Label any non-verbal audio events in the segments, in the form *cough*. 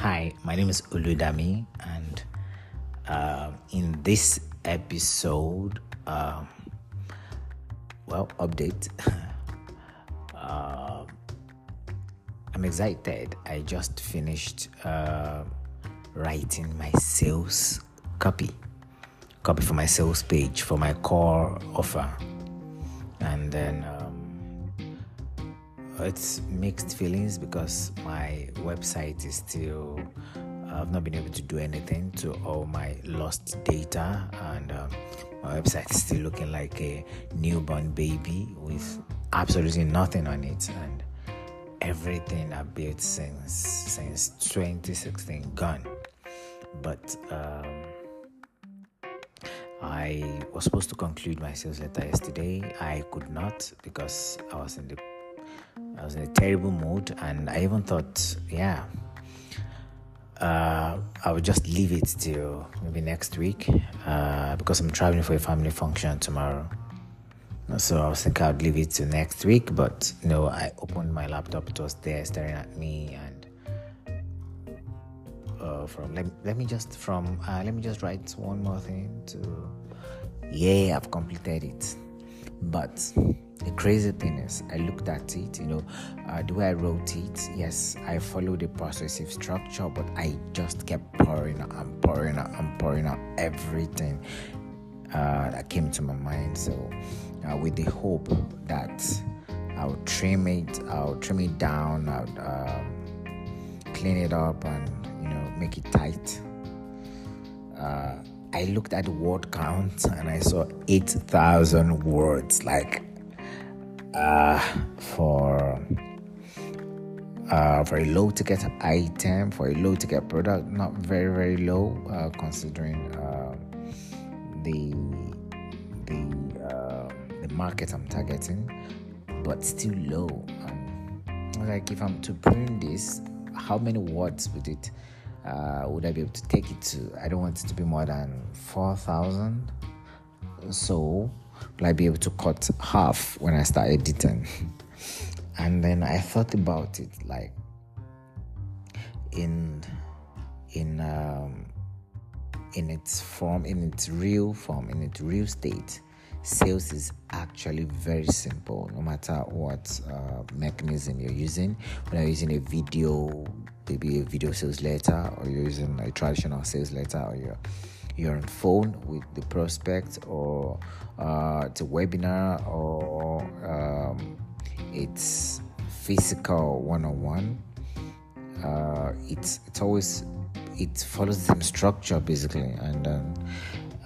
Hi, my name is Uludami, and uh, in this episode, um, well, update. *laughs* uh, I'm excited. I just finished uh, writing my sales copy, copy for my sales page for my core offer, and then. It's mixed feelings because my website is still I've not been able to do anything to all my lost data, and um, my website is still looking like a newborn baby with absolutely nothing on it, and everything I built since since 2016 gone. But um, I was supposed to conclude my sales letter yesterday. I could not because I was in the I was in a terrible mood, and I even thought, yeah, uh, I would just leave it till maybe next week uh, because I'm traveling for a family function tomorrow. So I was thinking I'd leave it till next week, but know, I opened my laptop, it was there staring at me, and uh, from let, let me just from uh, let me just write one more thing to yeah, I've completed it, but the crazy thing is, I looked at it, you know, uh, the way I wrote it, yes, I followed the processive structure, but I just kept pouring out and pouring out and pouring out everything uh, that came to my mind. So, uh, with the hope that I'll trim it, I'll trim it down, I'll um, clean it up, and you know, make it tight. Uh, I looked at the word count and I saw 8,000 words. Like, uh, for uh, for a low ticket item, for a low ticket product, not very very low uh, considering uh, the the uh, the market I'm targeting, but still low. And like if I'm to print this, how many words would it uh, would I be able to take it to? I don't want it to be more than four thousand. So will I be able to cut half when I start editing? *laughs* and then I thought about it like in in um, in its form, in its real form, in its real state. Sales is actually very simple, no matter what uh, mechanism you're using. When you're using a video, maybe a video sales letter, or you're using a traditional sales letter, or you're you're on phone with the prospect or uh, it's a webinar or um, it's physical one-on-one uh, it's it's always it follows the same structure basically and um,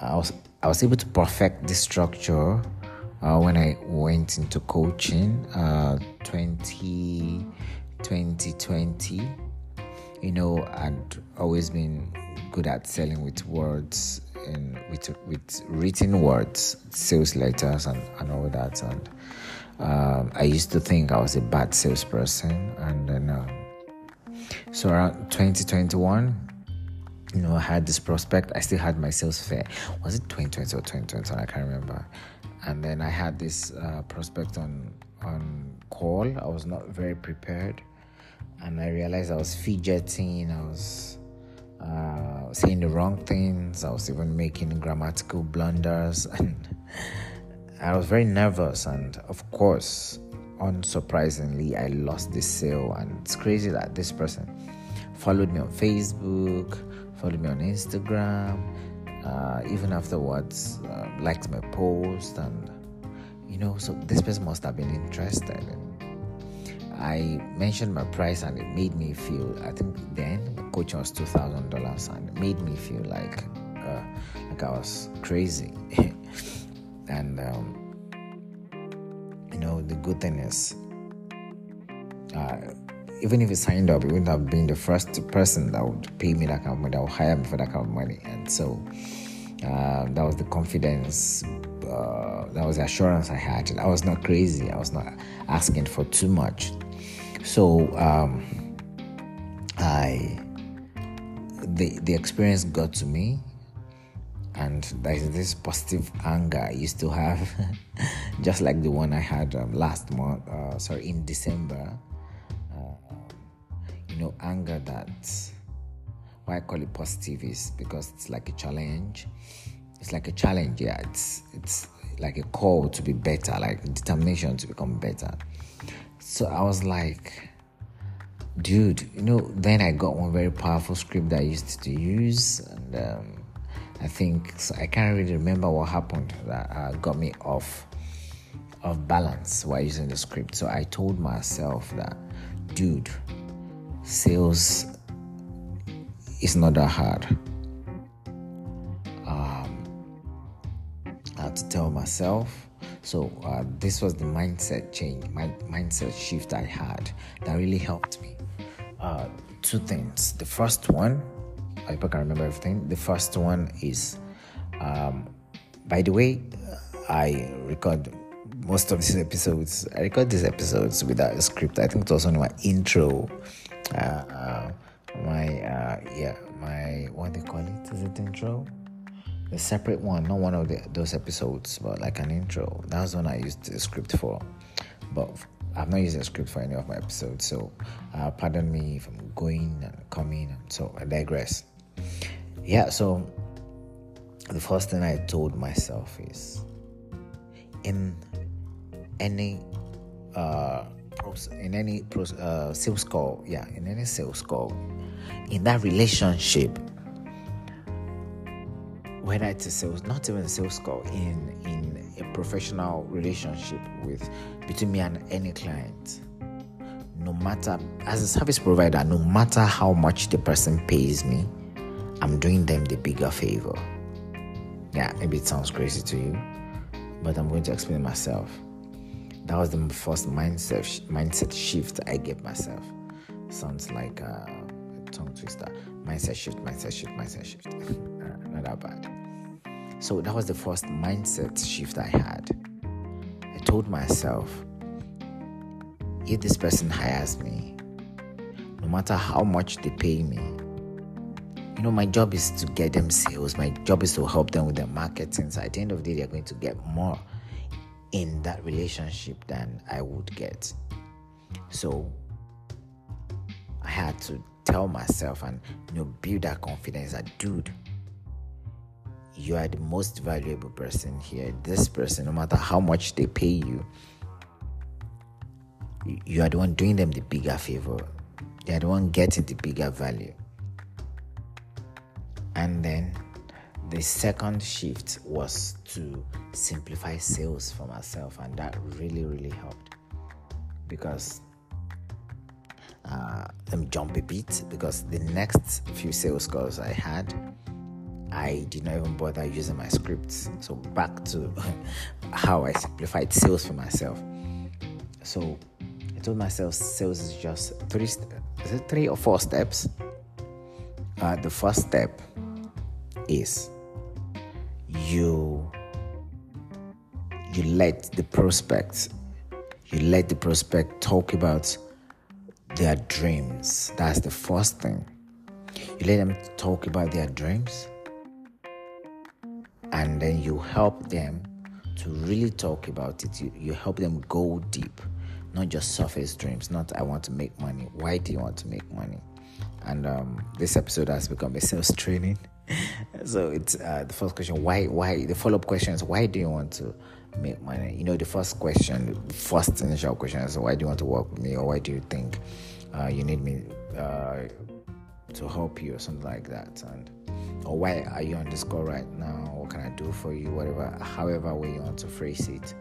I was I was able to perfect this structure uh, when I went into coaching uh, 20 2020 you know I'd always been good at selling with words and with with written words, sales letters, and, and all that. And um, I used to think I was a bad salesperson, and then um, so around 2021. You know, I had this prospect. I still had my sales fair. Was it 2020 or 2021? I can't remember. And then I had this uh, prospect on on call. I was not very prepared, and I realized I was fidgeting. I was uh, saying the wrong things. I was even making grammatical blunders, *laughs* and I was very nervous. And of course, unsurprisingly, I lost the sale. And it's crazy that this person followed me on Facebook, followed me on Instagram, uh, even afterwards, uh, liked my post, and you know, so this person must have been interested. I mentioned my price and it made me feel, I think then the coach was $2,000 and it made me feel like, uh, like I was crazy. *laughs* and, um, you know, the good thing is, uh, even if he signed up, he wouldn't have been the first person that would pay me that kind of money, that would hire me for that kind of money. And so uh, that was the confidence, uh, that was the assurance I had. I was not crazy. I was not asking for too much. So um, I the the experience got to me, and there's this positive anger I used to have, *laughs* just like the one I had um, last month. Uh, sorry, in December. You know, anger that why I call it positive is because it's like a challenge. It's like a challenge, yeah. It's it's like a call to be better, like determination to become better. So I was like, dude, you know, then I got one very powerful script that I used to use, and um, I think so I can't really remember what happened that uh, got me off of balance while using the script. So I told myself that, dude, sales is not that hard. Um, I had to tell myself. So uh, this was the mindset change, my mindset shift I had that really helped me. Uh, two things. The first one, I hope I can remember everything. The first one is, um, by the way, I record most of these episodes. I record these episodes without a script. I think it was on my intro. Uh, uh, my uh, yeah, my what they call it? Is it intro? A separate one, not one of the, those episodes, but like an intro. That's one I used the script for. But I've not used a script for any of my episodes, so uh, pardon me if I'm going and coming. So I digress. Yeah, so the first thing I told myself is in any uh, in any uh, sales call, yeah, in any sales call, in that relationship, whether it's a sales, not even a sales call, in in a professional relationship with between me and any client, no matter as a service provider, no matter how much the person pays me, I'm doing them the bigger favor. Yeah, maybe it sounds crazy to you, but I'm going to explain myself. That was the first mindset mindset shift I gave myself. Sounds like a tongue twister. Mindset shift, mindset shift, mindset shift. *laughs* Not that bad. So that was the first mindset shift I had. I told myself, if this person hires me, no matter how much they pay me, you know, my job is to get them sales. My job is to help them with their marketing. So at the end of the day, they're going to get more in that relationship than I would get. So I had to tell myself and you know build that confidence that dude you are the most valuable person here. This person no matter how much they pay you you are the one doing them the bigger favor. They are the one getting the bigger value. And then the second shift was to simplify sales for myself, and that really, really helped because uh, let me jump a bit because the next few sales calls I had, I did not even bother using my scripts. So back to *laughs* how I simplified sales for myself. So I told myself sales is just three, is it three or four steps? Uh, the first step is you you let the prospect you let the prospect talk about their dreams. That's the first thing. You let them talk about their dreams and then you help them to really talk about it. You, you help them go deep not just surface dreams not i want to make money. Why do you want to make money? And um, this episode has become a sales training *laughs* so it's uh, the first question why why the follow-up question is why do you want to make money? You know the first question the first initial question is why do you want to work with me or why do you think uh, you need me uh, to help you or something like that? And or why are you on this call right now? What can i do for you? Whatever however way you want to phrase it.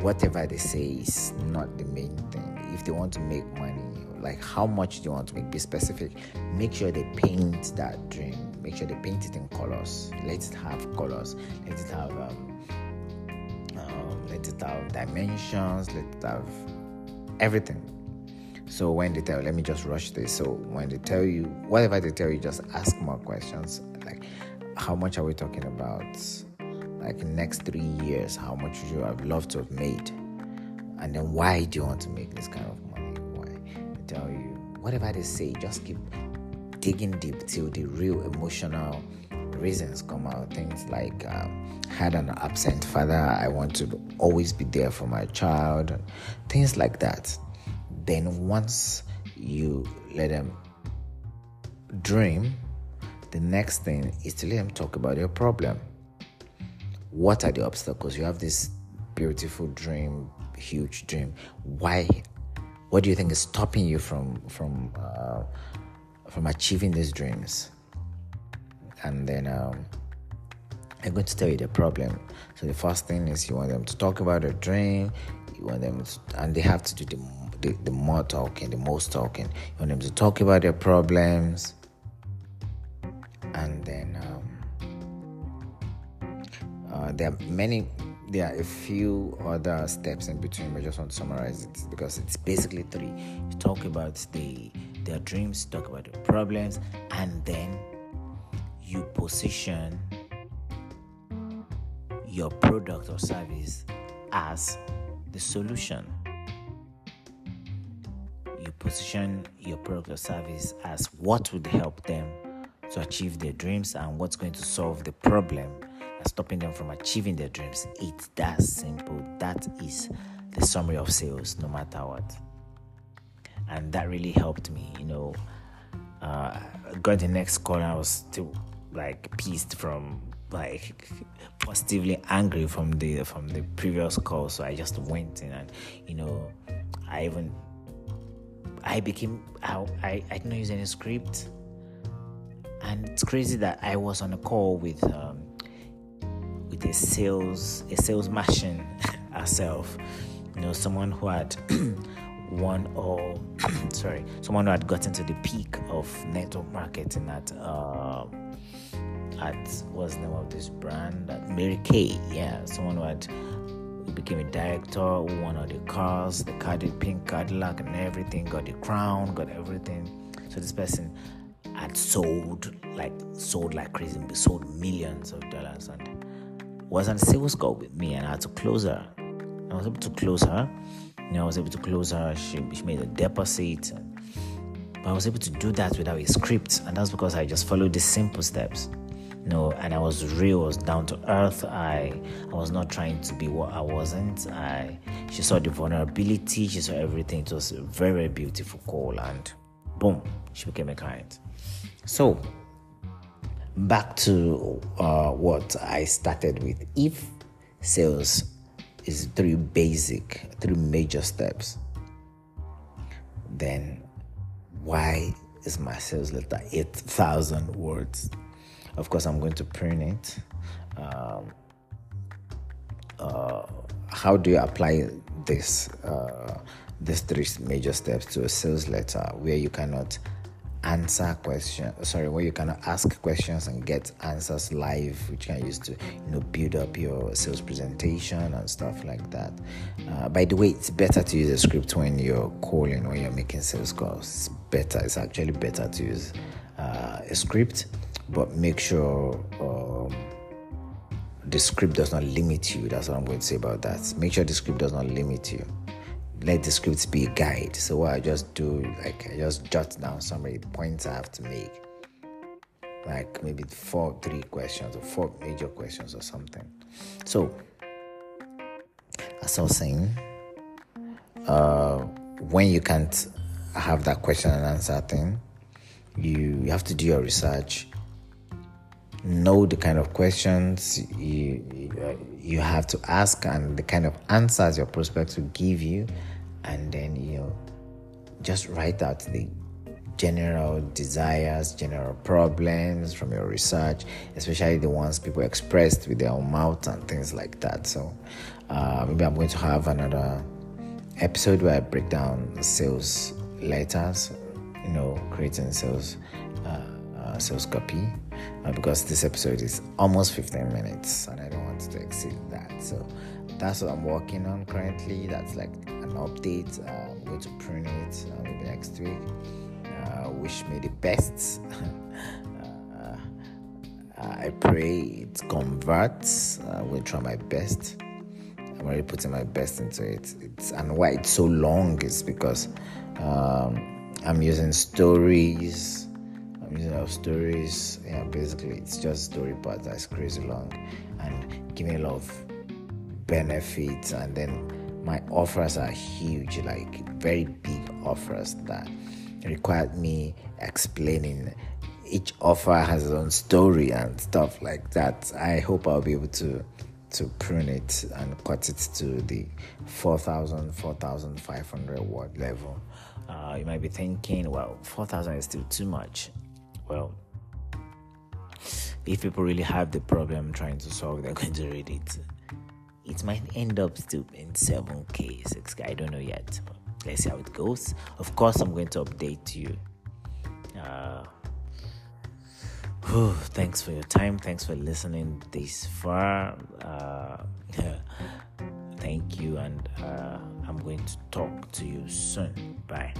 Whatever they say is not the main thing. If they want to make money like how much do you want to make? Be specific. Make sure they paint that dream make sure they paint it in colors. Let it have colors. Let it have um, um, let it have dimensions. Let it have everything. So when they tell let me just rush this. So when they tell you whatever they tell you just ask more questions. Like how much are we talking about? Like next three years how much would you have loved to have made? And then why do you want to make this kind of money? Why? They tell you. Whatever they say, just keep digging deep till the real emotional reasons come out. Things like um, had an absent father, I want to always be there for my child, things like that. Then once you let them dream, the next thing is to let them talk about your problem. What are the obstacles? You have this beautiful dream, huge dream. Why? What do you think is stopping you from from uh, from achieving these dreams? And then um, I'm going to tell you the problem. So the first thing is you want them to talk about their dream. You want them, to, and they have to do the, the the more talking, the most talking. You want them to talk about their problems, and then um, uh, there are many. There are a few other steps in between, but I just want to summarize it because it's basically three. You talk about the their dreams, talk about their problems, and then you position your product or service as the solution. You position your product or service as what would help them to achieve their dreams and what's going to solve the problem that's stopping them from achieving their dreams. It's that simple. That is the summary of sales, no matter what. And that really helped me, you know. Uh, got the next call, I was still like pissed from like positively angry from the from the previous call so i just went in and you know i even i became i i, I didn't use any script and it's crazy that i was on a call with um, with a sales a sales machine *laughs* herself you know someone who had *clears throat* won or *coughs* sorry someone who had gotten to the peak of network marketing at uh, at what's the name of this brand? At Mary Kay, yeah, someone who had became a director, who won all the cars, the the pink Cadillac, and everything, got the crown, got everything. So this person had sold like sold like crazy, sold millions of dollars, and was on a sales call with me, and I had to close her. I was able to close her. You know, I was able to close her. She, she made a deposit. But I was able to do that without a script, and that's because I just followed the simple steps You know, and I was real, I was down to earth. I I was not trying to be what I wasn't. I she saw the vulnerability, she saw everything. It was a very, very beautiful call and boom, she became a client. So back to uh, what I started with. If sales is three basic, three major steps, then why is my sales letter 8,000 words? Of course, I'm going to print it. Um, uh, how do you apply this uh, these three major steps to a sales letter where you cannot answer questions sorry where you can ask questions and get answers live which can use to you know build up your sales presentation and stuff like that uh, by the way it's better to use a script when you're calling when you're making sales calls it's better it's actually better to use uh, a script but make sure um, the script does not limit you. That's what I'm going to say about that. Make sure the script does not limit you. Let the scripts be a guide. So what I just do, like I just jot down some of the points I have to make, like maybe four, three questions or four major questions or something. So, as I was saying, uh, when you can't have that question and answer thing, you, you have to do your research know the kind of questions you you have to ask and the kind of answers your prospects will give you and then you just write out the general desires general problems from your research especially the ones people expressed with their own mouth and things like that. So uh, maybe i'm going to have another episode where i break down sales letters you know creating sales uh, uh, sales copy uh, because this episode is almost 15 minutes and I to exceed that. So that's what I'm working on currently. That's like an update. Uh, I'm going to print it uh, maybe next week. Uh, wish me the best. *laughs* Uh, I pray it converts. I will try my best. I'm already putting my best into it. It's and why it's so long is because um, I'm using stories I'm using our stories. Yeah, basically, it's just story part that's crazy long and giving a lot of benefits. And then my offers are huge, like very big offers that required me explaining each offer has its own story and stuff like that. I hope I'll be able to to prune it and cut it to the 4,000, 4,500 word level. Uh, you might be thinking, well, 4,000 is still too much. Well, if people really have the problem trying to solve, they're *laughs* going to read it. It might end up still in 7k, 6k, I don't know yet. Let's see how it goes. Of course, I'm going to update you. Uh, whew, thanks for your time. Thanks for listening this far. Uh, *laughs* thank you, and uh, I'm going to talk to you soon. Bye.